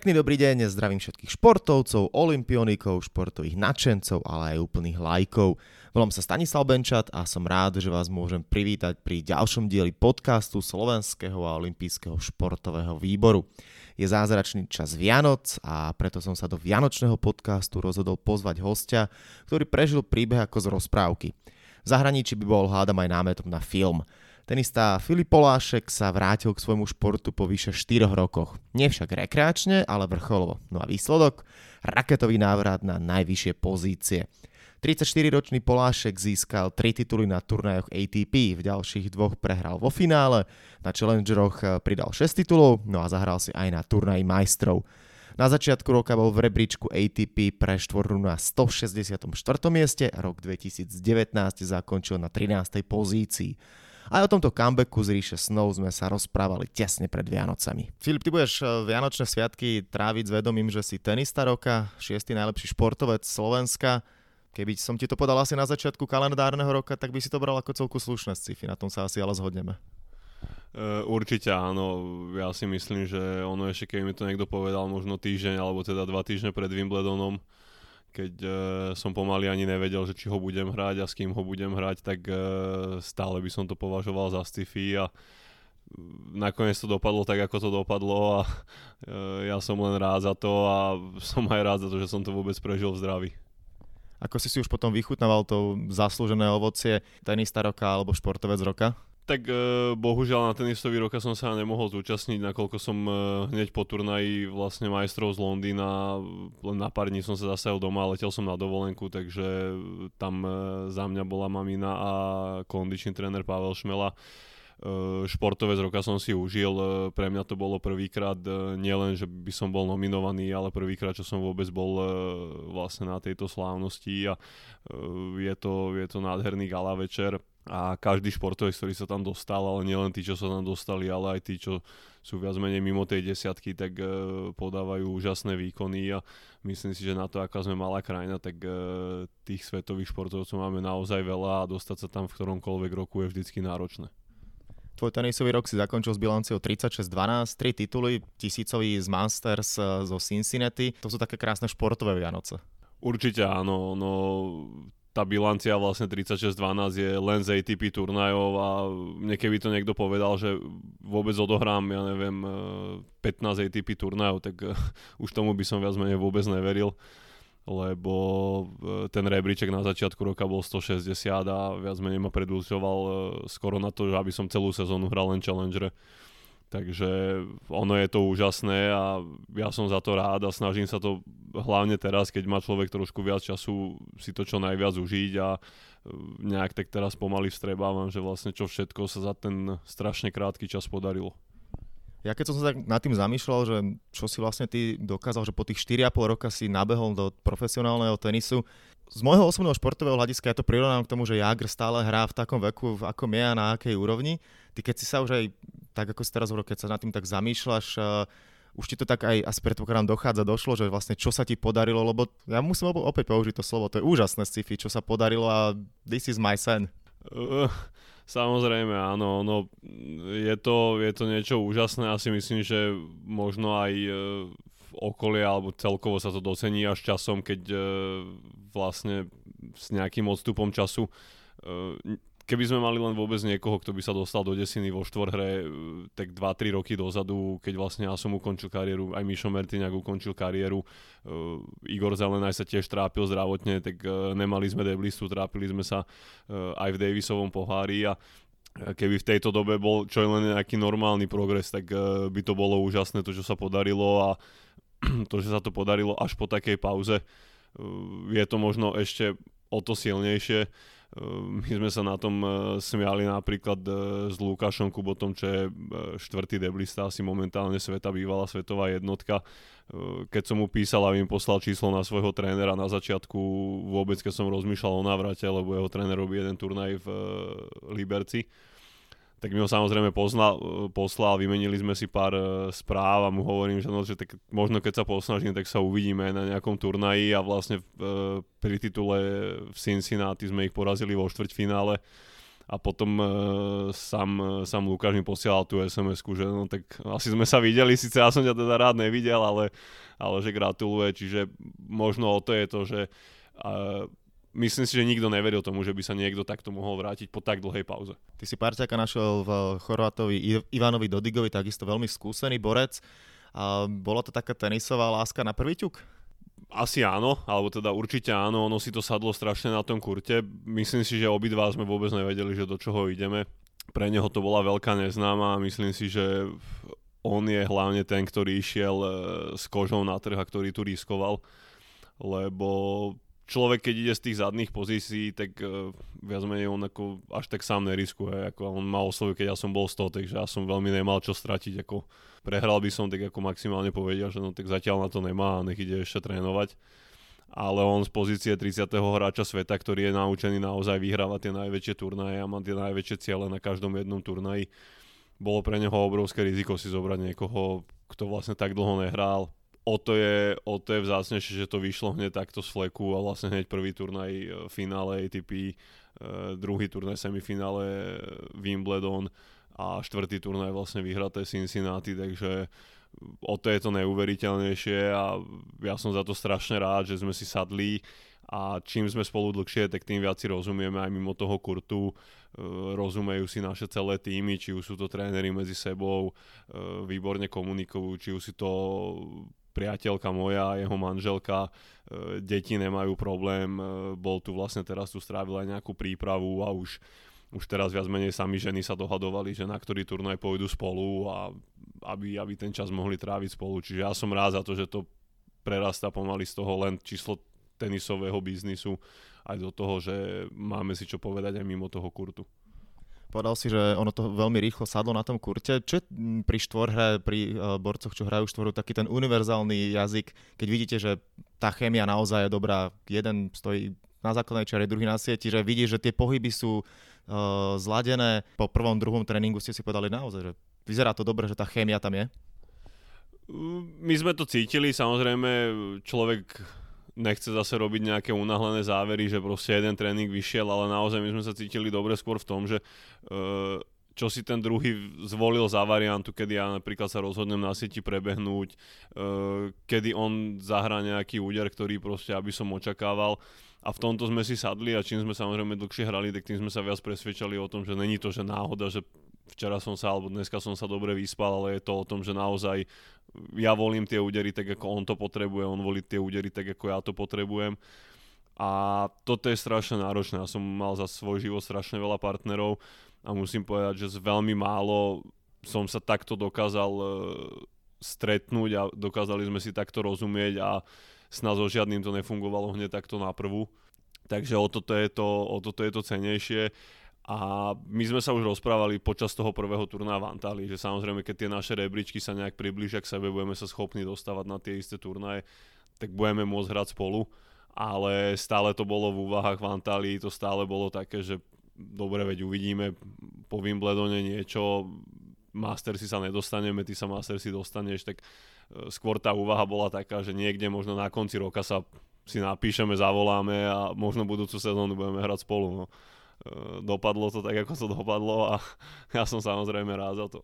Pekný dobrý deň, zdravím všetkých športovcov, olimpionikov, športových nadšencov, ale aj úplných lajkov. Volám sa Stanislav Benčat a som rád, že vás môžem privítať pri ďalšom dieli podcastu Slovenského a olympijského športového výboru. Je zázračný čas Vianoc a preto som sa do Vianočného podcastu rozhodol pozvať hostia, ktorý prežil príbeh ako z rozprávky. V zahraničí by bol hádam aj námetom na film – Tenista Filip Polášek sa vrátil k svojmu športu po vyše 4 rokoch. Nie však rekreačne, ale vrcholovo. No a výsledok? Raketový návrat na najvyššie pozície. 34-ročný Polášek získal 3 tituly na turnajoch ATP, v ďalších dvoch prehral vo finále, na Challengeroch eh, pridal 6 titulov, no a zahral si aj na turnaji majstrov. Na začiatku roka bol v rebríčku ATP pre štvorru na 164. mieste, rok 2019 zakončil na 13. pozícii. Aj o tomto comebacku z ríše snov sme sa rozprávali tesne pred Vianocami. Filip, ty budeš eh, Vianočné sviatky tráviť s vedomím, že si tenista roka, šiestý najlepší športovec Slovenska. Keby som ti to podal asi na začiatku kalendárneho roka, tak by si to bral ako celku slušné sci na tom sa asi ale zhodneme. Uh, určite áno, ja si myslím, že ono ešte keby mi to niekto povedal možno týždeň alebo teda dva týždne pred Wimbledonom, keď uh, som pomaly ani nevedel, že či ho budem hrať a s kým ho budem hrať, tak uh, stále by som to považoval za sci-fi a nakoniec to dopadlo tak, ako to dopadlo a uh, ja som len rád za to a som aj rád za to, že som to vôbec prežil v zdraví. Ako si si už potom vychutnával to zaslúžené ovocie tenista roka alebo športovec roka? Tak e, bohužiaľ na tenistový roka som sa nemohol zúčastniť, nakoľko som e, hneď po turnaji vlastne majstrov z Londýna, len na pár dní som sa zastavil doma, letel som na dovolenku, takže tam e, za mňa bola mamina a kondičný tréner Pavel Šmela. Športovec roka som si užil, pre mňa to bolo prvýkrát, nielen, že by som bol nominovaný, ale prvýkrát, čo som vôbec bol vlastne na tejto slávnosti a je to, je to nádherný gala večer a každý športovec, ktorý sa tam dostal, ale nielen tí, čo sa tam dostali, ale aj tí, čo sú viac menej mimo tej desiatky, tak uh, podávajú úžasné výkony a myslím si, že na to, aká sme malá krajina, tak uh, tých svetových športovcov máme naozaj veľa a dostať sa tam v ktoromkoľvek roku je vždycky náročné. Tvoj tenisový rok si zakončil s bilanciou 36-12, 3 tituly, tisícový z Masters e, zo Cincinnati. To sú také krásne športové Vianoce. Určite áno, no tá bilancia vlastne 36-12 je len z ATP turnajov a mne keby to niekto povedal, že vôbec odohrám, ja neviem, 15 eh, ATP turnajov, tak uh, už tomu by som viac menej vôbec neveril lebo eh, ten rebríček na začiatku roka bol 160 a viac menej ma predúčoval skoro na to, že aby som celú sezónu hral len Challenger. Takže ono je to úžasné a ja som za to rád a snažím sa to hlavne teraz, keď má človek trošku viac času si to čo najviac užiť a e, nejak tak teraz pomaly vstrebávam, že vlastne čo všetko sa za ten strašne krátky čas podarilo. Ja keď som sa tak nad tým zamýšľal, že čo si vlastne ty dokázal, že po tých 4,5 roka si nabehol do profesionálneho tenisu, z môjho osobného športového hľadiska ja to prirovnám k tomu, že Jagr stále hrá v takom veku, v akom je a na akej úrovni. Ty keď si sa už aj, tak ako si teraz hovoril, keď sa nad tým tak zamýšľaš, uh, už ti to tak aj asi predpokladám dochádza, došlo, že vlastne čo sa ti podarilo, lebo ja musím opäť použiť to slovo, to je úžasné sci-fi, čo sa podarilo a this is my sen. Uh, samozrejme, áno, no, je, to, je to niečo úžasné, asi myslím, že možno aj uh, v okolie alebo celkovo sa to docení až časom, keď uh, vlastne s nejakým odstupom času uh, keby sme mali len vôbec niekoho, kto by sa dostal do desiny vo štvorhre, tak 2-3 roky dozadu, keď vlastne ja som ukončil kariéru, aj Mišo Mertiňák ukončil kariéru, uh, Igor Zelenaj sa tiež trápil zdravotne, tak uh, nemali sme deblistu, trápili sme sa uh, aj v Davisovom pohári a keby v tejto dobe bol čo len nejaký normálny progres, tak uh, by to bolo úžasné to, čo sa podarilo a to, že sa to podarilo až po takej pauze, je to možno ešte o to silnejšie. My sme sa na tom smiali napríklad s Lukášom Kubotom, čo je štvrtý deblista, asi momentálne sveta, bývalá svetová jednotka. Keď som mu písal a im poslal číslo na svojho trénera na začiatku, vôbec keď som rozmýšľal o návrate, lebo jeho tréner robí jeden turnaj v Liberci, tak mi ho samozrejme poznal, poslal, vymenili sme si pár e, správ a mu hovorím, že, no, že tak možno keď sa posnažím, tak sa uvidíme na nejakom turnaji a vlastne e, pri titule v Cincinnati sme ich porazili vo štvrťfinále a potom uh, sám, sám Lukáš mi posielal tú sms že no tak asi sme sa videli, síce ja som ťa teda rád nevidel, ale, ale že gratuluje, čiže možno o to je to, že uh, myslím si, že nikto neveril tomu, že by sa niekto takto mohol vrátiť po tak dlhej pauze. Ty si parťaka našiel v Chorvátovi Ivanovi Dodigovi, takisto veľmi skúsený borec. A bola to taká tenisová láska na prvý ťuk? Asi áno, alebo teda určite áno, ono si to sadlo strašne na tom kurte. Myslím si, že obidva sme vôbec nevedeli, že do čoho ideme. Pre neho to bola veľká neznáma a myslím si, že on je hlavne ten, ktorý išiel e, s kožou na trh a ktorý tu riskoval, lebo človek, keď ide z tých zadných pozícií, tak uh, viac menej on ako až tak sám neriskuje. Ako on ma oslovil, keď ja som bol 100, takže ja som veľmi nemal čo stratiť. Ako prehral by som, tak ako maximálne povedal, že no tak zatiaľ na to nemá a nech ide ešte trénovať. Ale on z pozície 30. hráča sveta, ktorý je naučený naozaj vyhrávať tie najväčšie turnaje a má tie najväčšie ciele na každom jednom turnaji, bolo pre neho obrovské riziko si zobrať niekoho, kto vlastne tak dlho nehral, o to je, o to je vzácnejšie, že to vyšlo hneď takto z fleku a vlastne hneď prvý turnaj e, finále ATP, e, druhý turnaj semifinále e, Wimbledon a štvrtý turnaj vlastne vyhraté Cincinnati, takže o to je to neuveriteľnejšie a ja som za to strašne rád, že sme si sadli a čím sme spolu dlhšie, tak tým viac si rozumieme aj mimo toho kurtu, rozumejú si naše celé týmy, či už sú to tréneri medzi sebou, výborne komunikujú, či už si to priateľka moja, jeho manželka, e, deti nemajú problém, e, bol tu vlastne teraz tu strávil aj nejakú prípravu a už, už teraz viac menej sami ženy sa dohadovali, že na ktorý turnaj pôjdu spolu a aby, aby ten čas mohli tráviť spolu. Čiže ja som rád za to, že to prerastá pomaly z toho len číslo tenisového biznisu aj do toho, že máme si čo povedať aj mimo toho kurtu. Povedal si, že ono to veľmi rýchlo sadlo na tom kurte. Čo je pri štvorhre, pri uh, borcoch, čo hrajú štvoru, taký ten univerzálny jazyk, keď vidíte, že tá chémia naozaj je dobrá, jeden stojí na základnej čare, druhý na sieti, že vidíš, že tie pohyby sú uh, zladené. Po prvom, druhom tréningu ste si povedali naozaj, že vyzerá to dobre, že tá chémia tam je? My sme to cítili, samozrejme človek nechce zase robiť nejaké unáhlené závery, že proste jeden tréning vyšiel, ale naozaj my sme sa cítili dobre skôr v tom, že uh, čo si ten druhý zvolil za variantu, kedy ja napríklad sa rozhodnem na sieti prebehnúť, uh, kedy on zahrá nejaký úder, ktorý proste aby som očakával. A v tomto sme si sadli a čím sme samozrejme dlhšie hrali, tak tým sme sa viac presvedčali o tom, že není to, že náhoda, že včera som sa alebo dneska som sa dobre vyspal, ale je to o tom, že naozaj ja volím tie údery tak, ako on to potrebuje, on volí tie údery tak, ako ja to potrebujem. A toto je strašne náročné. Ja som mal za svoj život strašne veľa partnerov a musím povedať, že z veľmi málo som sa takto dokázal uh, stretnúť a dokázali sme si takto rozumieť a snad so žiadnym to nefungovalo hneď takto na prvú. Takže o toto je to, o toto je to cenejšie. A my sme sa už rozprávali počas toho prvého turná v Antálii, že samozrejme, keď tie naše rebríčky sa nejak priblížia k sebe, budeme sa schopní dostávať na tie isté turnaje, tak budeme môcť hrať spolu. Ale stále to bolo v úvahách v Antálii, to stále bolo také, že dobre, veď uvidíme po Wimbledone niečo, si sa nedostaneme, ty sa si dostaneš, tak e, skôr tá úvaha bola taká, že niekde možno na konci roka sa si napíšeme, zavoláme a možno budúcu sezónu budeme hrať spolu. No. Eh, dopadlo to tak, ako to dopadlo a ja som samozrejme rád za to.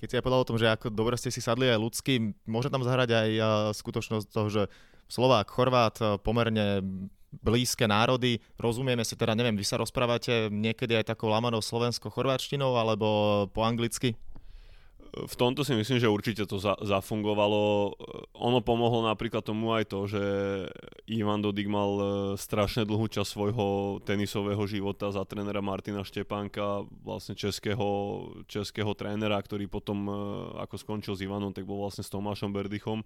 Keď si ja povedal o tom, že ako dobre ste si sadli aj ľudský, môže tam zahrať aj eh, skutočnosť toho, že Slovák, Chorvát, eh, pomerne blízke národy, rozumieme si teda, neviem, vy sa rozprávate niekedy aj takou lamanou slovensko-chorváčtinou alebo po anglicky? V tomto si myslím, že určite to za, zafungovalo. Ono pomohlo napríklad tomu aj to, že Ivan Dodik mal e, strašne dlhú časť svojho tenisového života za trénera Martina Štepánka, vlastne českého, českého trénera, ktorý potom, e, ako skončil s Ivanom, tak bol vlastne s Tomášom Berdychom.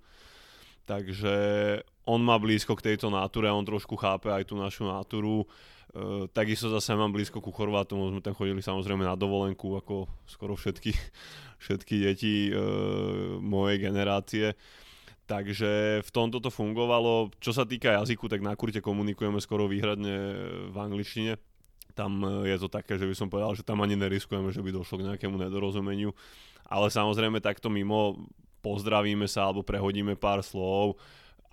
Takže on má blízko k tejto náture on trošku chápe aj tú našu náturu. Uh, takisto zase mám blízko ku Chorvátom, sme tam chodili samozrejme na dovolenku, ako skoro všetky, všetky deti uh, mojej generácie. Takže v tomto to fungovalo. Čo sa týka jazyku, tak na kurte komunikujeme skoro výhradne v angličtine. Tam je to také, že by som povedal, že tam ani neriskujeme, že by došlo k nejakému nedorozumeniu. Ale samozrejme takto mimo pozdravíme sa alebo prehodíme pár slov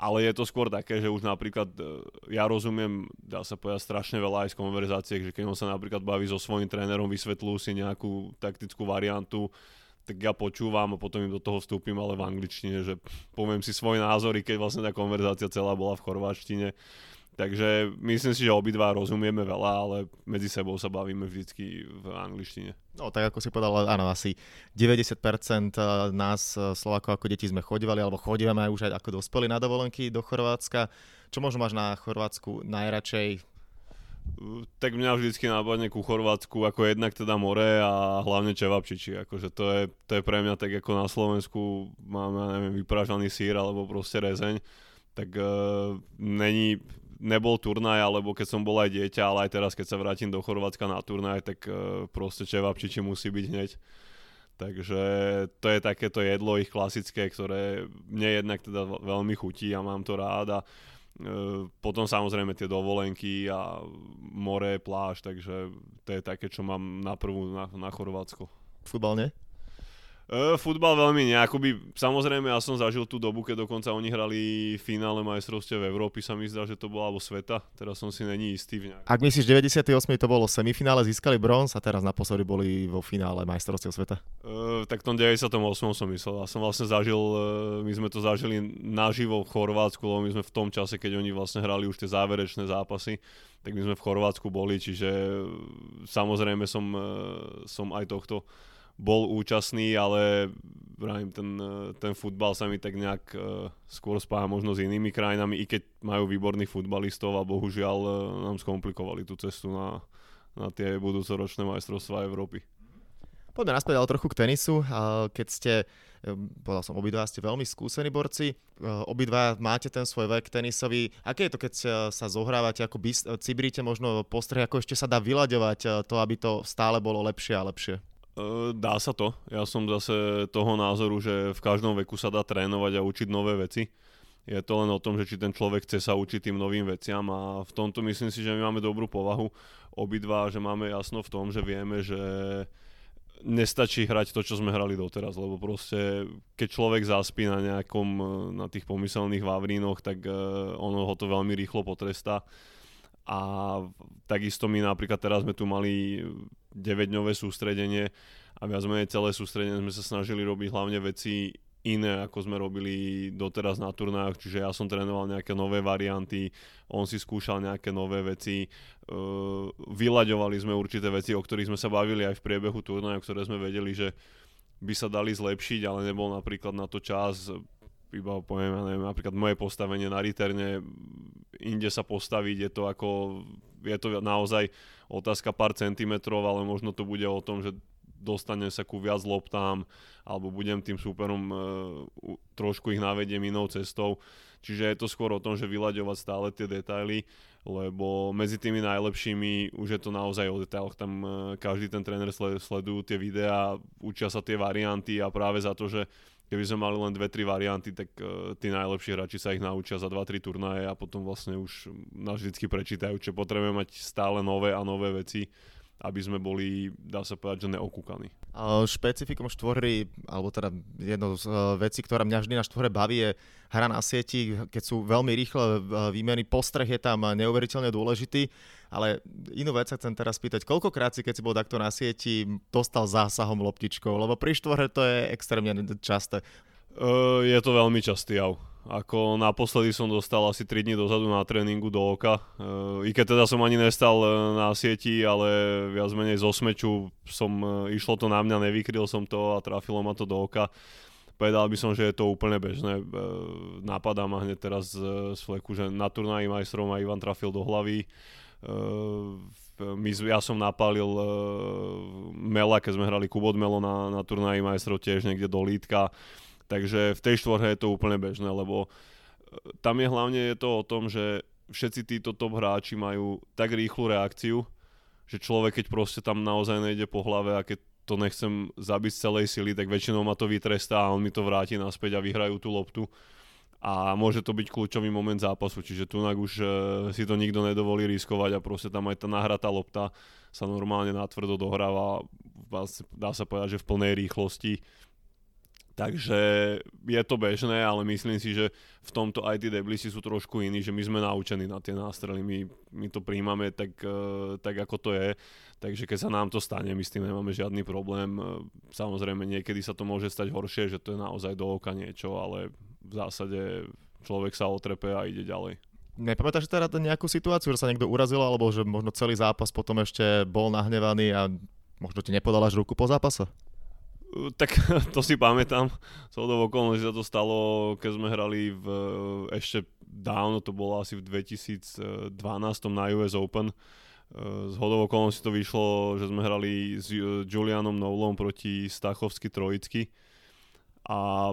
ale je to skôr také, že už napríklad e, ja rozumiem, dá sa povedať strašne veľa aj z konverzácie, že keď on sa napríklad baví so svojím trénerom, vysvetlú si nejakú taktickú variantu, tak ja počúvam a potom im do toho vstúpim, ale v angličtine, že poviem si svoje názory, keď vlastne tá konverzácia celá bola v chorváčtine. Takže myslím si, že obidva rozumieme veľa, ale medzi sebou sa bavíme vždycky v angličtine. No tak ako si povedal, áno, asi 90% eh, nás eh, Slovákov ako deti sme chodívali, alebo chodívame už aj ako dospeli na dovolenky do Chorvátska. Čo možno máš na Chorvátsku najradšej? Tak mňa vždycky nápadne ku Chorvátsku ako jednak teda more a hlavne čevapčiči. Akože to je, to je pre mňa tak ako na Slovensku máme, neviem, vypražaný sír alebo proste rezeň tak uh, není nebol turnaj, alebo keď som bol aj dieťa, ale aj teraz, keď sa vrátim do Chorvátska na turnaj, tak uh, proste čevapčiči musí byť hneď. Takže to je takéto jedlo ich klasické, ktoré mne jednak teda veľmi chutí a mám to rád a uh, potom samozrejme tie dovolenky a more, pláž, takže to je také, čo mám na prvú na, na Chorvátsko. Futbal? Uh, futbal veľmi nie. Akoby, samozrejme, ja som zažil tú dobu, keď dokonca oni hrali finále majstrovstiev v Európy, sa mi zdá, že to bola alebo sveta. Teraz som si není istý. V nejak... Ak myslíš, 98. to bolo semifinále, získali bronz a teraz naposledy boli vo finále majstrovstiev sveta? Uh, tak v tom 98. som myslel. Ja som vlastne zažil, uh, my sme to zažili naživo v Chorvátsku, lebo my sme v tom čase, keď oni vlastne hrali už tie záverečné zápasy, tak my sme v Chorvátsku boli, čiže samozrejme som, som aj tohto bol účastný, ale vrajím, ten, ten futbal sa mi tak nejak uh, skôr spája možno s inými krajinami, i keď majú výborných futbalistov a bohužiaľ uh, nám skomplikovali tú cestu na, na tie budúcoročné majstrovstvá Európy. Poďme naspäť ale trochu k tenisu. Keď ste, povedal som, obidva ste veľmi skúsení borci, obidva máte ten svoj vek tenisový. Aké je to, keď sa zohrávate, ako cibríte možno postreh, ako ešte sa dá vyľaďovať to, aby to stále bolo lepšie a lepšie? Dá sa to. Ja som zase toho názoru, že v každom veku sa dá trénovať a učiť nové veci. Je to len o tom, že či ten človek chce sa učiť tým novým veciam a v tomto myslím si, že my máme dobrú povahu obidva, že máme jasno v tom, že vieme, že nestačí hrať to, čo sme hrali doteraz, lebo proste keď človek zaspí na nejakom, na tých pomyselných vavrínoch, tak ono ho to veľmi rýchlo potrestá a takisto my napríklad teraz sme tu mali 9-dňové sústredenie a viac menej celé sústredenie sme sa snažili robiť hlavne veci iné, ako sme robili doteraz na turnájoch, čiže ja som trénoval nejaké nové varianty, on si skúšal nejaké nové veci, uh, vyľaďovali sme určité veci, o ktorých sme sa bavili aj v priebehu turnajov, ktoré sme vedeli, že by sa dali zlepšiť, ale nebol napríklad na to čas, iba poviem, ja neviem, napríklad moje postavenie na riterne, inde sa postaviť, je to ako, je to naozaj otázka pár centimetrov, ale možno to bude o tom, že dostane sa ku viac loptám, alebo budem tým súperom e, trošku ich navediem inou cestou. Čiže je to skôr o tom, že vyľaďovať stále tie detaily, lebo medzi tými najlepšími už je to naozaj o detailoch. Tam e, každý ten tréner sledujú tie videá, učia sa tie varianty a práve za to, že keby sme mali len dve, tri varianty, tak uh, tí najlepší hráči sa ich naučia za 2-3 turnaje a potom vlastne už nás vždy prečítajú, čo potrebujeme mať stále nové a nové veci, aby sme boli, dá sa povedať, že neokúkaní. Špecifikom štvorhry, alebo teda jedno z uh, vecí, ktorá mňa vždy na štvorhre baví, je hra na sieti, keď sú veľmi rýchle uh, výmeny, postreh je tam neuveriteľne dôležitý, ale inú vec sa chcem teraz spýtať, koľkokrát si, keď si bol takto na sieti, dostal zásahom loptičkou, lebo pri štvorhre to je extrémne časté. Uh, je to veľmi častý jav. Ako naposledy som dostal asi 3 dní dozadu na tréningu do oka. Uh, I keď teda som ani nestal uh, na sieti, ale viac menej zo smeču som, uh, išlo to na mňa, nevykryl som to a trafilo ma to do oka. Povedal by som, že je to úplne bežné. Napadá ma hneď teraz z fleku, že na turnaji majstrov ma Ivan trafil do hlavy. My, ja som napálil Mela, keď sme hrali Kubot Melo na, na turnaji majstrov tiež niekde do Lítka Takže v tej štvorhe je to úplne bežné, lebo e, tam je hlavne je to o tom, že všetci títo top hráči majú tak rýchlu reakciu, že človek, keď proste tam naozaj nejde po hlave a keď to nechcem zabiť z celej sily, tak väčšinou ma to vytrestá a on mi to vráti naspäť a vyhrajú tú loptu. A môže to byť kľúčový moment zápasu, čiže tu už e, si to nikto nedovolí riskovať a proste tam aj tá nahratá lopta sa normálne natvrdo dohráva, dá sa povedať, že v plnej rýchlosti Takže je to bežné, ale myslím si, že v tomto aj tí deblisti sú trošku iní, že my sme naučení na tie nástrely, my, my to príjmame tak, eh, tak, ako to je. Takže keď sa nám to stane, my s tým nemáme žiadny problém. Eh, samozrejme, niekedy sa to môže stať horšie, že to je naozaj do oka niečo, ale v zásade človek sa otrepe a ide ďalej. Nepamätáš teda nejakú situáciu, že sa niekto urazil, alebo že možno celý zápas potom ešte bol nahnevaný a možno ti nepodal až ruku po zápase? Tak to si pamätám. Z hodou okolností sa to stalo, keď sme hrali v, ešte dávno, to bolo asi v 2012 na US Open. Z hodou okolností to vyšlo, že sme hrali s Julianom Noulom proti Stachovsky Trojicky a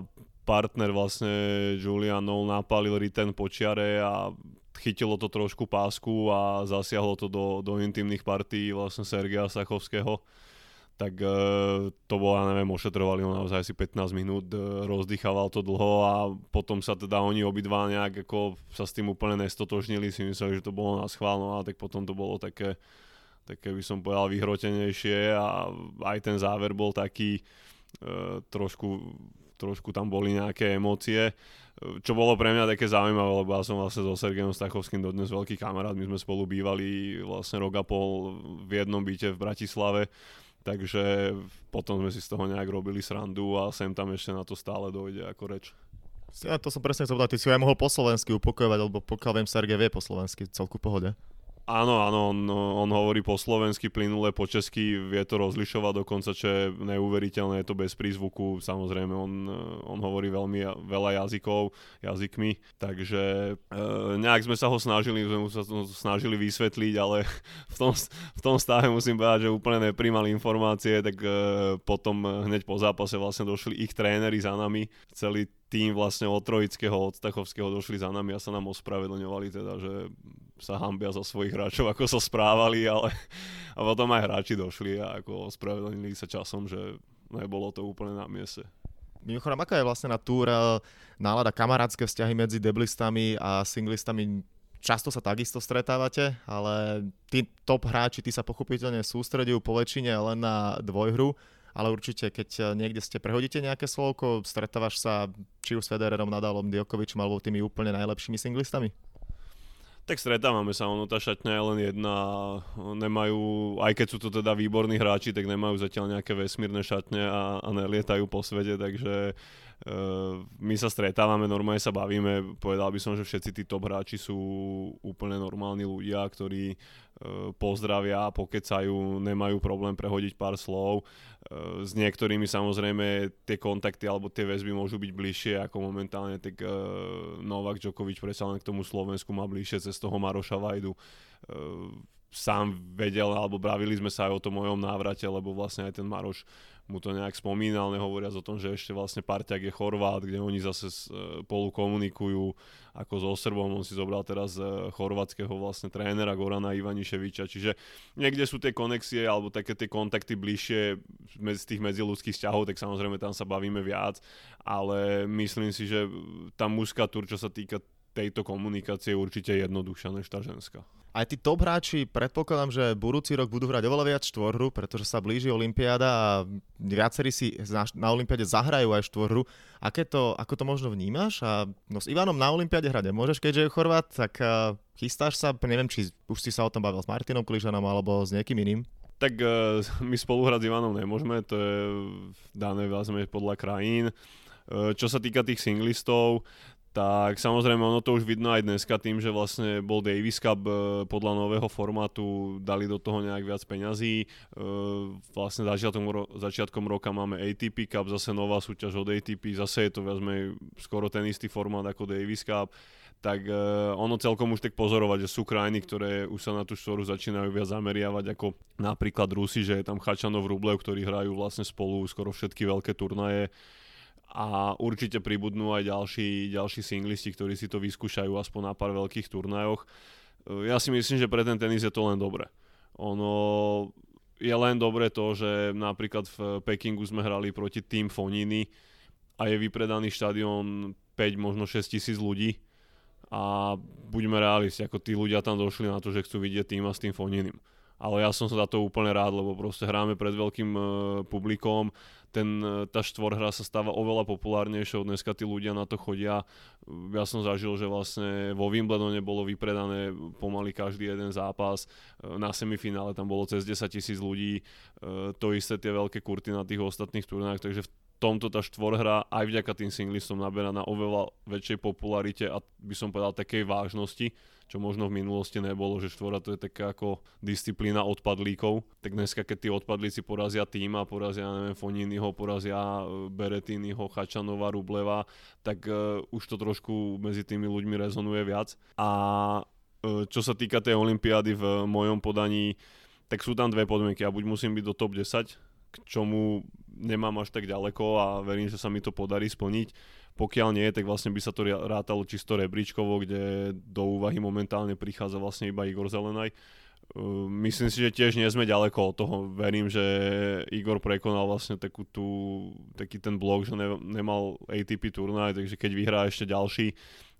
partner vlastne Julian Noul napálil return počiare a chytilo to trošku pásku a zasiahlo to do, do intimných partí vlastne Sergeja Stachovského tak uh, to bolo, ja neviem, ošetrovali ho naozaj asi 15 minút, uh, rozdýchaval to dlho a potom sa teda oni obidva nejak ako sa s tým úplne nestotožnili, si mysleli, že to bolo na schválno, a tak potom to bolo také, také by som povedal vyhrotenejšie a aj ten záver bol taký uh, trošku, trošku tam boli nejaké emócie čo bolo pre mňa také zaujímavé, lebo ja som vlastne so Sergejom Stachovským dodnes veľký kamarát, my sme spolu bývali vlastne rok a pol v jednom byte v Bratislave takže potom sme si z toho nejak robili srandu a sem tam ešte na to stále dojde ako reč. Ja to som presne chcel povedať, ty si aj mohol po slovensky upokojovať, lebo pokiaľ viem, Sergej vie po slovensky celku pohode. Áno, áno, on, on hovorí po slovensky, plynule po česky, vie to rozlišovať dokonca, čo je neuveriteľné, je to bez prízvuku, samozrejme on, on hovorí veľmi veľa jazykov, jazykmi, takže e, nejak sme sa ho snažili, sme sa snažili vysvetliť, ale v tom, v tom stave musím povedať, že úplne nepríjmali informácie, tak e, potom hneď po zápase vlastne došli ich tréneri za nami, celý tým vlastne od Trojického, od Stachovského došli za nami a sa nám ospravedlňovali teda, že sa hambia za svojich hráčov, ako sa správali, ale a potom aj hráči došli a ako ospravedlnili sa časom, že nebolo to úplne na mieste. Mimochodom, aká je vlastne na túr nálada kamarátske vzťahy medzi deblistami a singlistami? Často sa takisto stretávate, ale tí top hráči, tí sa pochopiteľne sústredujú po väčšine len na dvojhru ale určite, keď eh, niekde ste prehodíte nejaké slovko, stretávaš sa či už s Federerom, Nadalom, Djokovičom alebo tými úplne najlepšími singlistami? Tak stretávame sa, ono tá šatňa je len jedna, nemajú, aj keď sú to teda výborní hráči, tak nemajú zatiaľ nejaké vesmírne šatne a, a nelietajú po svete, takže Uh, my sa stretávame, normálne sa bavíme, povedal by som, že všetci tí top hráči sú úplne normálni ľudia, ktorí pozdravia, pokecajú, nemajú problém prehodiť pár slov. Uh, s niektorými samozrejme tie kontakty alebo tie väzby môžu byť bližšie ako momentálne, tak Novak Djokovic predsa len k tomu Slovensku má bližšie cez toho Maroša Vajdu sám vedel, alebo bavili sme sa aj o tom mojom návrate, lebo vlastne aj ten Maroš mu to nejak spomínal, nehovoriac o tom, že ešte vlastne parťak je Chorvát, kde oni zase spolu komunikujú ako so Srbom, on si zobral teraz e, chorvátskeho vlastne trénera Gorana Ivaniševiča, čiže niekde sú tie konexie alebo také tie kontakty bližšie z tých medziludských vzťahov, tak samozrejme tam sa bavíme viac, ale myslím si, že tá mužská tur, čo sa týka tejto komunikácie je určite jednoduchšia než tá ženská. Aj tí top hráči, predpokladám, že budúci rok budú hrať oveľa viac štvorhru, pretože sa blíži Olympiáda a viacerí si na Olympiáde zahrajú aj štvorhru. Aké to, ako to možno vnímaš? A no, s Ivanom na Olympiáde hrať môžeš, keďže je Chorvát, tak uh, chystáš sa, neviem, či už si sa o tom bavil s Martinom Kližanom alebo s niekým iným? Tak uh, my spolu hrať s Ivanom nemôžeme, to je dané vlastne podľa krajín. Čo sa týka tých singlistov, tak samozrejme ono to už vidno aj dneska tým, že vlastne bol Davis Cup e, podľa nového formátu, dali do toho nejak viac peňazí. E, vlastne začiatkom, začiatkom roka máme ATP Cup, zase nová súťaž od ATP, zase je to viac menej skoro ten istý formát ako Davis Cup tak uh, ono celkom už tak pozorovať, že sú krajiny, ktoré už sa na tú štvoru začínajú viac zameriavať, ako napríklad Rusi, že je tam Chačanov, Rublev, ktorí hrajú vlastne spolu skoro všetky veľké turnaje a určite pribudnú aj ďalší, ďalší singlisti, ktorí si to vyskúšajú aspoň na pár veľkých turnajoch. Ja si myslím, že pre ten tenis je to len dobre. Ono je len dobre to, že napríklad v Pekingu sme hrali proti tým Foniny a je vypredaný štadión 5, možno 6 tisíc ľudí a buďme realisti, ako tí ľudia tam došli na to, že chcú vidieť tým a s tým Foninim ale ja som sa za to úplne rád, lebo proste hráme pred veľkým uh, publikom, ten, e, tá štvorhra sa stáva oveľa populárnejšou, dneska tí ľudia na to chodia. Ja som zažil, že vlastne vo Wimbledone bolo vypredané pomaly každý jeden zápas, e, na semifinále tam bolo cez 10 tisíc ľudí, to isté tie veľké kurty na tých ostatných turnách, takže v tomto tá štvorhra aj vďaka tým singlistom naberá na oveľa väčšej popularite a by som povedal takej vážnosti, čo možno v minulosti nebolo, že štvora to je taká ako disciplína odpadlíkov. Tak dneska, keď tí odpadlíci porazia týma, porazia, neviem, Foniniho, porazia e, Beretiniho, Chačanova, Rubleva, tak uh, už to trošku medzi tými ľuďmi rezonuje viac. A uh, čo sa týka tej olympiády v mojom podaní, tak sú tam dve podmienky. Ja buď musím byť do top 10, k čomu nemám až tak ďaleko a verím, že sa mi to podarí splniť. Pokiaľ nie, tak vlastne by sa to rátalo čisto rebríčkovo, kde do úvahy momentálne prichádza vlastne iba Igor Zelenaj. Uh, myslím si, že tiež nie sme ďaleko od toho. Verím, že Igor prekonal vlastne takú tú, taký ten blok, že ne, nemal ATP turnaj, takže keď vyhrá ešte ďalší,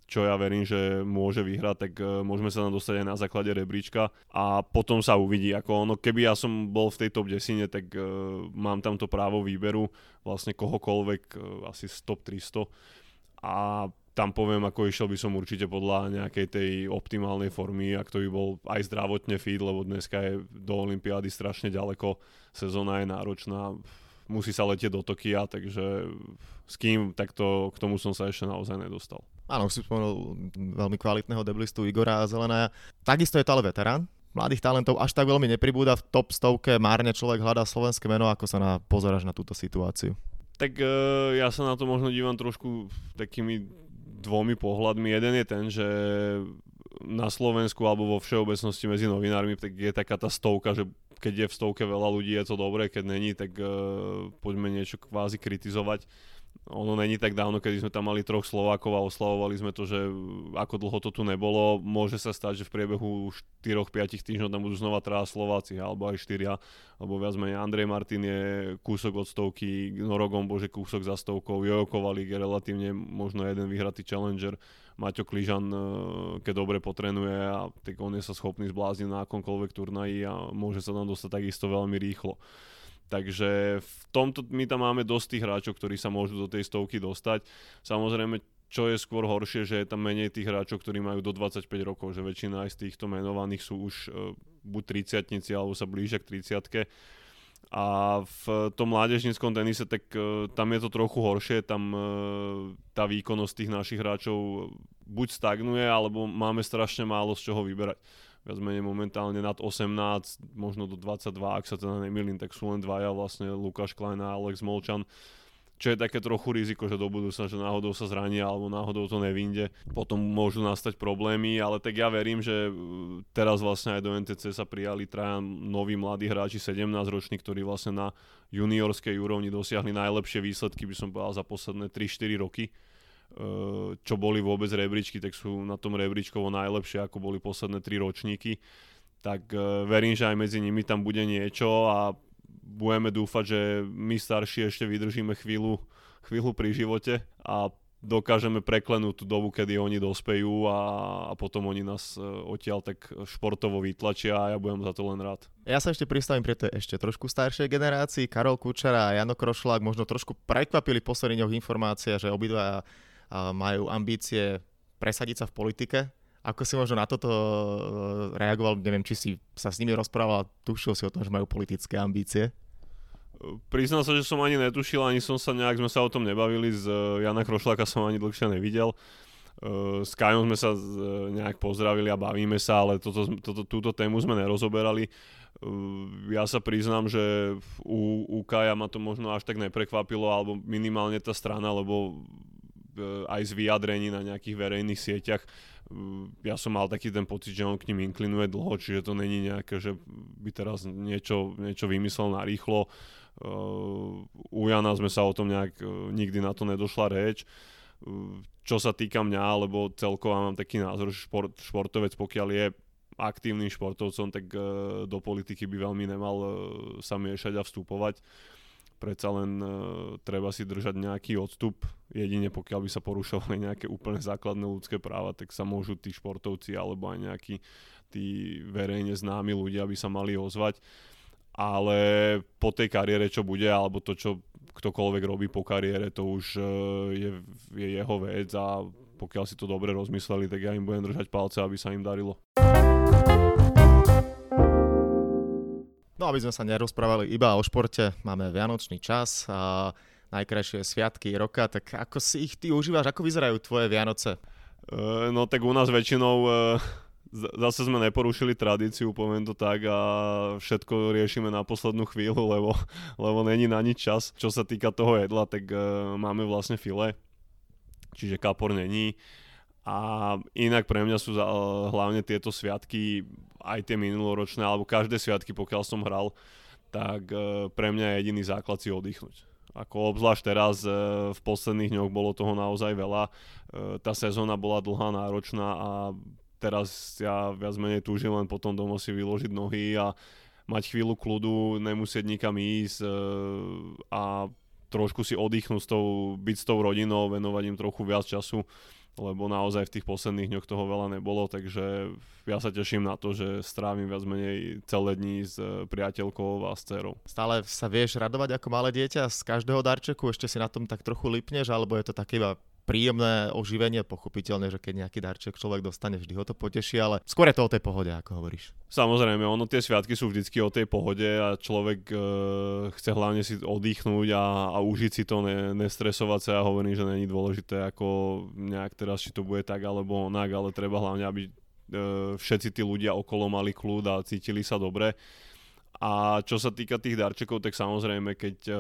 čo ja verím, že môže vyhrať, tak uh, môžeme sa tam dostať aj na základe rebríčka a potom sa uvidí. Ako ono, keby ja som bol v tej top 10, tak uh, mám tam to právo výberu vlastne kohokoľvek, uh, asi z top 300 a tam poviem, ako išiel by som určite podľa nejakej tej optimálnej formy, ak to by bol aj zdravotne fit, lebo dneska je do Olympiády strašne ďaleko, sezóna je náročná, musí sa letieť do Tokia, takže s kým, tak to, k tomu som sa ešte naozaj nedostal. Áno, už si spomenul veľmi kvalitného deblistu Igora Zelenaja. Takisto je to ale veterán. Mladých talentov až tak veľmi nepribúda v top stovke, márne človek hľadá slovenské meno, ako sa na, pozeráš na túto situáciu? Tak uh, ja sa na to možno dívam trošku takými dvomi pohľadmi. Jeden je ten, že na Slovensku alebo vo všeobecnosti medzi novinármi tak je taká tá stovka, že keď je v stovke veľa ľudí, je to dobré, keď není, tak uh, poďme niečo kvázi kritizovať. Ono není tak dávno, kedy sme tam mali troch Slovákov a oslavovali sme to, že ako dlho to tu nebolo. Môže sa stať, že v priebehu 4-5 týždňov tam budú znova traja Slováci, alebo aj 4, alebo viac menej. Andrej Martin je kúsok od stovky, Norogom Bože kúsok za stovkou, Jojo Kovalík je relatívne možno jeden vyhratý challenger, Maťo Kližan, e, keď dobre potrenuje a tak on je sa schopný zblázniť na akomkoľvek turnaji a môže sa tam dostať takisto veľmi rýchlo. Takže v tomto my tam máme dosť tých hráčov, ktorí sa môžu do tej stovky dostať. Samozrejme, čo je skôr horšie, že je tam menej tých hráčov, ktorí majú do 25 rokov, že väčšina aj z týchto menovaných sú už uh, buď 30 alebo sa blížia k 30 a v tom mládežníckom tenise, tak uh, tam je to trochu horšie, tam uh, tá výkonnosť tých našich hráčov buď stagnuje, alebo máme strašne málo z čoho vyberať. Viac menej momentálne nad 18, možno do 22, ak sa teda nemýlim, tak sú len dvaja vlastne Lukáš Klein a Alex Molčan čo je také trochu riziko, že do budúcna, že náhodou sa zrania alebo náhodou to nevinde. Potom môžu nastať problémy, ale tak ja verím, že uh, teraz vlastne aj do NTC sa prijali traja noví mladí hráči, 17 roční, ktorí vlastne na juniorskej úrovni dosiahli najlepšie výsledky, by som povedal, za posledné 3-4 roky Eh, čo boli vôbec rebríčky, tak sú na tom rebríčkovo najlepšie, ako boli posledné tri ročníky. Tak eh, verím, že aj medzi nimi tam bude niečo a budeme dúfať, že my starší ešte vydržíme chvíľu, chvíľu pri živote a dokážeme preklenúť tú dobu, kedy oni dospejú a, a potom oni nás eh, odtiaľ tak športovo vytlačia a ja budem za to len rád. Ja sa ešte pristavím pri tej ešte trošku staršej generácii. Karol Kučara a Jano Krošlák možno trošku prekvapili posledných informácia, že obidva majú ambície presadiť sa v politike. Ako si možno na toto e, reagoval? Neviem, či si sa s nimi rozprával, tušil si o tom, že majú politické ambície? Priznal sa, že som ani netušil, ani som sa nejak, sme sa o tom nebavili, z e, Jana Krošláka som ani dlhšie nevidel. E, s Kajom sme sa nejak pozdravili a bavíme sa, ale toto, toto, túto tému sme nerozoberali. Ja sa priznám, že u, u Kaja ma to možno až tak neprekvapilo, alebo minimálne tá strana, lebo aj z vyjadrení na nejakých verejných sieťach e, ja som mal taký ten pocit, že on k ním inklinuje dlho, čiže to není nejaké, že by teraz niečo, niečo vymyslel na rýchlo. Uh, u Jana sme sa o tom nejak, nikdy na to nedošla reč. Čo sa týka mňa, lebo celkovo mám taký názor, že šport, športovec, pokiaľ je aktívnym športovcom, tak do politiky by veľmi nemal sa miešať a vstupovať predsa len uh, treba si držať nejaký odstup. Jedine pokiaľ by sa porušovali nejaké úplne základné ľudské práva, tak sa môžu tí športovci alebo aj nejakí tí verejne známi ľudia by sa mali ozvať. Ale po tej kariére, čo bude, alebo to, čo ktokoľvek robí po kariére, to už uh, je, je jeho vec a pokiaľ si to dobre rozmysleli, tak ja im budem držať palce, aby sa im darilo. No aby sme sa nerozprávali iba o športe, máme vianočný čas a najkrajšie sviatky roka, tak ako si ich ty užívaš, ako vyzerajú tvoje Vianoce? Uh, no tak u nás väčšinou uh, zase sme neporušili tradíciu, poviem to tak a všetko riešime na poslednú chvíľu, lebo, lebo není na nič čas. Čo sa týka toho jedla, tak uh, máme vlastne file, čiže kapor není. A inak pre mňa sú za, hlavne tieto sviatky, aj tie minuloročné, alebo každé sviatky, pokiaľ som hral, tak e, pre mňa je jediný základ si oddychnúť. Ako obzvlášť teraz e, v posledných dňoch bolo toho naozaj veľa. E, tá sezóna bola dlhá, náročná a teraz ja viac menej túžim len potom doma si vyložiť nohy a mať chvíľu kľudu, nemusieť nikam ísť a trošku si oddychnúť s tou, byť s tou rodinou, venovať im trochu viac času lebo naozaj v tých posledných dňoch toho veľa nebolo, takže ja sa teším na to, že strávim viac menej celé dní s e, priateľkou a s dcerou. Stále sa vieš radovať ako malé dieťa z každého darčeku, ešte si na tom tak trochu lipneš, alebo je to také iba príjemné oživenie, pochopiteľne, že keď nejaký darček človek dostane, vždy ho to poteší, ale skôr je to o tej pohode, ako hovoríš. Samozrejme, ono tie sviatky sú vždycky o tej pohode a človek e, chce hlavne si oddychnúť a, a užiť si to, ne, nestresovať sa. Ja hovorím, že není dôležité ako nejak teraz, či to bude tak alebo onak, ale treba hlavne, aby e, všetci tí ľudia okolo mali kľud a cítili sa dobre. A čo sa týka tých darčekov, tak samozrejme, keď uh,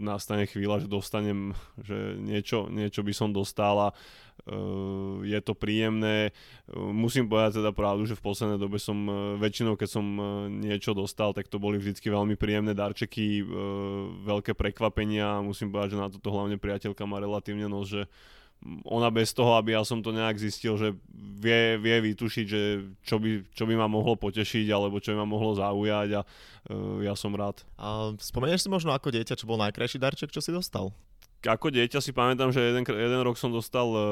nastane chvíľa, že dostanem, že niečo, niečo by som dostal a uh, je to príjemné. Uh, musím povedať teda pravdu, že v poslednej dobe som uh, väčšinou, keď som uh, niečo dostal, tak to boli vždycky veľmi príjemné darčeky, uh, veľké prekvapenia. Musím povedať, že na toto hlavne priateľka má relatívne nos, že ona bez toho, aby ja som to nejak zistil, že vie, vie vytušiť, že čo by, čo by ma mohlo potešiť alebo čo by ma mohlo zaujať a uh, ja som rád. A spomenieš si možno ako dieťa, čo bol najkrajší darček, čo si dostal? Ako dieťa si pamätám, že jeden, jeden rok som dostal uh,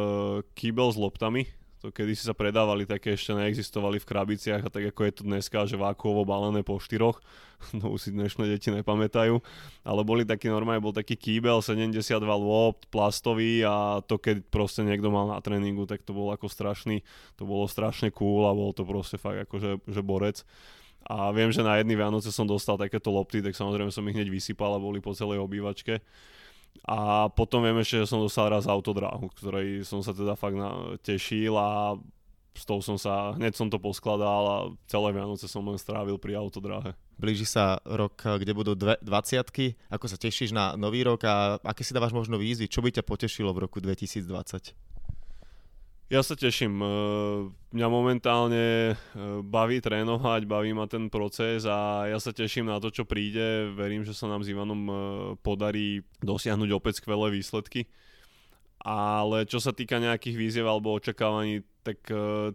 kýbel s loptami, to kedy si sa predávali, také ešte neexistovali v krabiciach a tak ako je to dneska, že vákuovo balené po štyroch, no už si dnešné deti nepamätajú, ale boli taký normálne, bol taký kýbel 72 lopt, plastový a to keď proste niekto mal na tréningu, tak to bolo ako strašný, to bolo strašne cool a bol to proste fakt akože že borec. A viem, že na jedný Vianoce som dostal takéto lopty, tak samozrejme som ich hneď vysypal a boli po celej obývačke. A potom viem ešte, že som dostal raz autodráhu, ktorej som sa teda fakt na, tešil a s tou som sa, hneď som to poskladal a celé Vianoce som len strávil pri autodráhe. Blíži sa rok, kde budú dve, 20 Ako sa tešíš na nový rok a aké si dávaš možno výzvy? Čo by ťa potešilo v roku 2020? Ja sa teším. E, mňa momentálne e, baví trénovať, baví ma ten proces a ja sa teším na to, čo príde. Verím, že sa nám s Ivanom e, podarí dosiahnuť opäť skvelé výsledky. Ale čo sa týka nejakých výziev alebo očakávaní, tak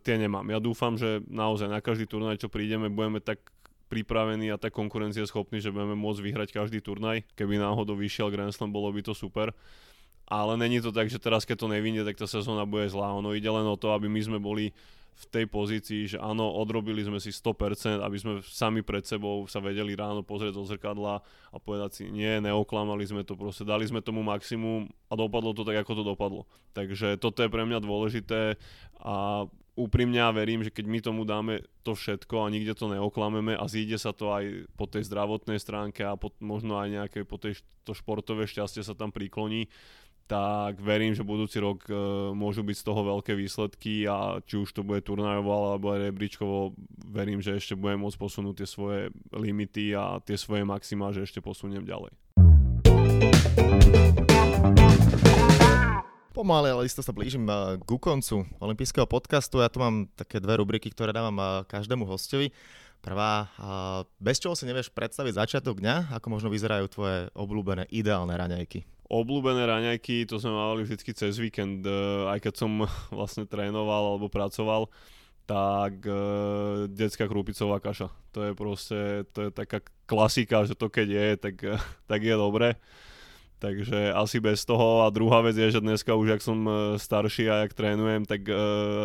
tie nemám. Ja dúfam, že naozaj na každý turnaj, čo prídeme, budeme tak pripravení a tak konkurencieschopní, že budeme môcť vyhrať každý turnaj. Keby náhodou vyšiel Grand Slam, bolo by to super ale není to tak, že teraz keď to nevíde, tak tá sezóna bude zlá. Ono ide len o to, aby my sme boli v tej pozícii, že áno, odrobili sme si 100%, aby sme sami pred sebou sa vedeli ráno pozrieť do zrkadla a povedať si, nie, neoklamali sme to, proste dali sme tomu maximum a dopadlo to tak, ako to dopadlo. Takže toto je pre mňa dôležité a úprimne ja verím, že keď my tomu dáme to všetko a nikde to neoklameme a zíde sa to aj po tej zdravotnej stránke a po, možno aj nejaké po tej to športové šťastie sa tam prikloní, tak verím, že budúci rok e, môžu byť z toho veľké výsledky a či už to bude turnajovo alebo aj rebríčkovo, verím, že ešte budem môcť posunúť tie svoje limity a tie svoje maxima, že ešte posuniem ďalej. Pomaly, ale isto sa blížim e, ku koncu olympijského podcastu. Ja tu mám také dve rubriky, ktoré dávam e, každému hostovi. Prvá, bez čoho si nevieš predstaviť začiatok dňa, ako možno vyzerajú tvoje obľúbené ideálne raňajky? Obľúbené raňajky, to sme mali vždy cez víkend, e, aj keď som vlastne trénoval alebo pracoval, tak uh, detská krúpicová kaša. To je proste, to je taká klasika, že to keď je, tak, tak je dobre. Takže asi bez toho. A druhá vec je, že dneska už, ak som e, starší a jak trénujem, tak e,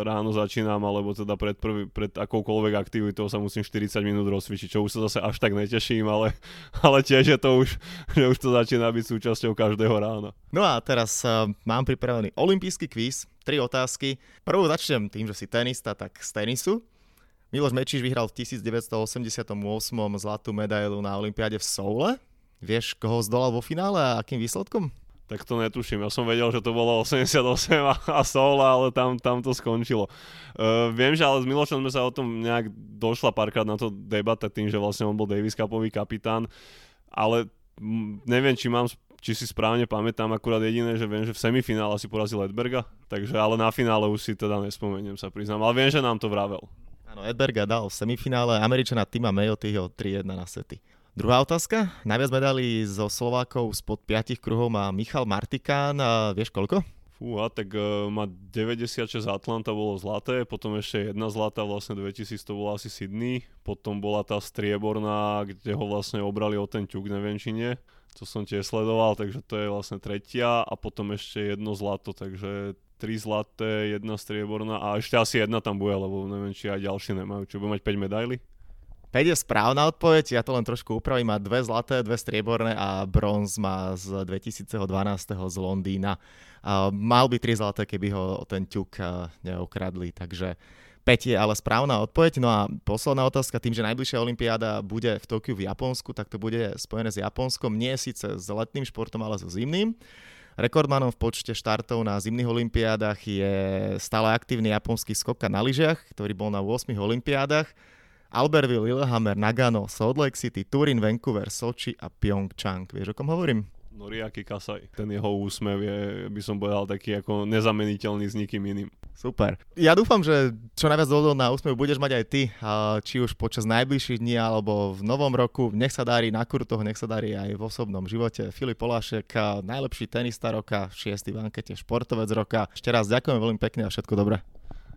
ráno začínam, alebo teda pred, prvý, pred akoukoľvek aktivitou sa musím 40 minút rozcvičiť, čo už sa zase až tak neteším, ale, ale tiež je to už, že už to začína byť súčasťou každého rána. No a teraz uh, mám pripravený olimpijský kvíz, tri otázky. Prvú začnem tým, že si tenista, tak z tenisu. Miloš Mečiš vyhral v 1988 zlatú medailu na Olympiáde v Soule Vieš, koho zdolal vo finále a akým výsledkom? Tak to netuším. Ja som vedel, že to bolo 88 a, a Soul, ale tam, tam to skončilo. Uh, viem, že ale s Milošom sme sa o tom nejak došla párkrát na to debata tým, že vlastne on bol Davis Cupový kapitán, ale m, neviem, či mám či si správne pamätám, akurát jediné, že viem, že v semifinále si porazil Edberga, takže ale na finále už si teda nespomeniem sa priznám, ale viem, že nám to vravel. Áno, Edberga dal v semifinále, Američana Tima Mayotyho 3-1 na sety. Druhá otázka. Najviac medalí zo Slovákov spod 5 kruhov má Michal Martikán. A vieš koľko? Fúha, tak uh, má 96 Atlanta bolo zlaté, potom ešte jedna zlatá, vlastne 2000 to bola asi Sydney, potom bola tá strieborná, kde ho vlastne obrali o ten ťuk, neviem či nie, to som tiež sledoval, takže to je vlastne tretia a potom ešte jedno zlato, takže tri zlaté, jedna strieborná a ešte asi jedna tam bude, lebo neviem, či aj ďalší nemajú, či bude mať 5 medaily. 5 je správna odpoveď, ja to len trošku upravím, má dve zlaté, dve strieborné a bronz má z 2012 z Londýna. mal by tri zlaté, keby ho ten ťuk neokradli, takže 5 je ale správna odpoveď. No a posledná otázka, tým, že najbližšia olimpiáda bude v Tokiu v Japonsku, tak to bude spojené s Japonskom, nie síce s letným športom, ale so zimným. Rekordmanom v počte štartov na zimných olimpiádach je stále aktívny japonský skoka na lyžiach, ktorý bol na 8 olimpiádach. Albertville, Lillehammer, Nagano, Salt Lake City, Turin, Vancouver, Sochi a Pyeongchang. Vieš, o kom hovorím? Noriaki Kasai. Ten jeho úsmev je, by som povedal, taký ako nezameniteľný s nikým iným. Super. Ja dúfam, že čo najviac dôvodov na úsmev budeš mať aj ty, či už počas najbližších dní alebo v novom roku. Nech sa darí na kurtoch, nech sa darí aj v osobnom živote. Filip Polášek, najlepší tenista roka, šiestý v ankete, športovec roka. Ešte raz ďakujem veľmi pekne a všetko dobré.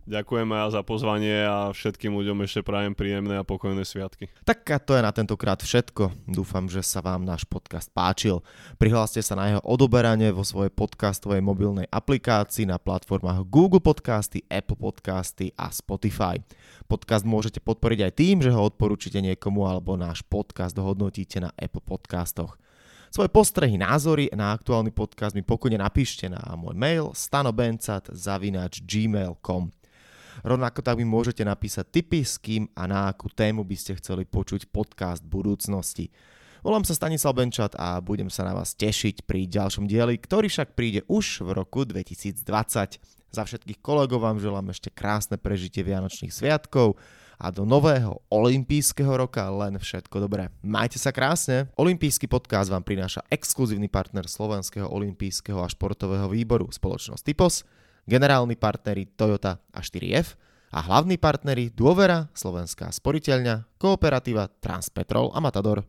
Ďakujem aj za pozvanie a všetkým ľuďom ešte prajem príjemné a pokojné sviatky. Tak a to je na tentokrát všetko. Dúfam, že sa vám náš podcast páčil. Prihláste sa na jeho odoberanie vo svojej podcastovej mobilnej aplikácii na platformách Google Podcasty, Apple Podcasty a Spotify. Podcast môžete podporiť aj tým, že ho odporúčite niekomu alebo náš podcast hodnotíte na Apple Podcastoch. Svoje postrehy, názory na aktuálny podcast mi pokojne napíšte na môj mail stanobencat.gmail.com Rovnako tak mi môžete napísať tipy, s kým a na akú tému by ste chceli počuť podcast budúcnosti. Volám sa Stanislav Benčat a budem sa na vás tešiť pri ďalšom dieli, ktorý však príde už v roku 2020. Za všetkých kolegov vám želám ešte krásne prežitie Vianočných sviatkov a do nového olympijského roka len všetko dobré. Majte sa krásne. Olympijský podcast vám prináša exkluzívny partner Slovenského olympijského a športového výboru spoločnosť Typos – generálni partneri Toyota a 4F a hlavní partneri Dôvera, Slovenská sporiteľňa, Kooperativa, Transpetrol a Matador.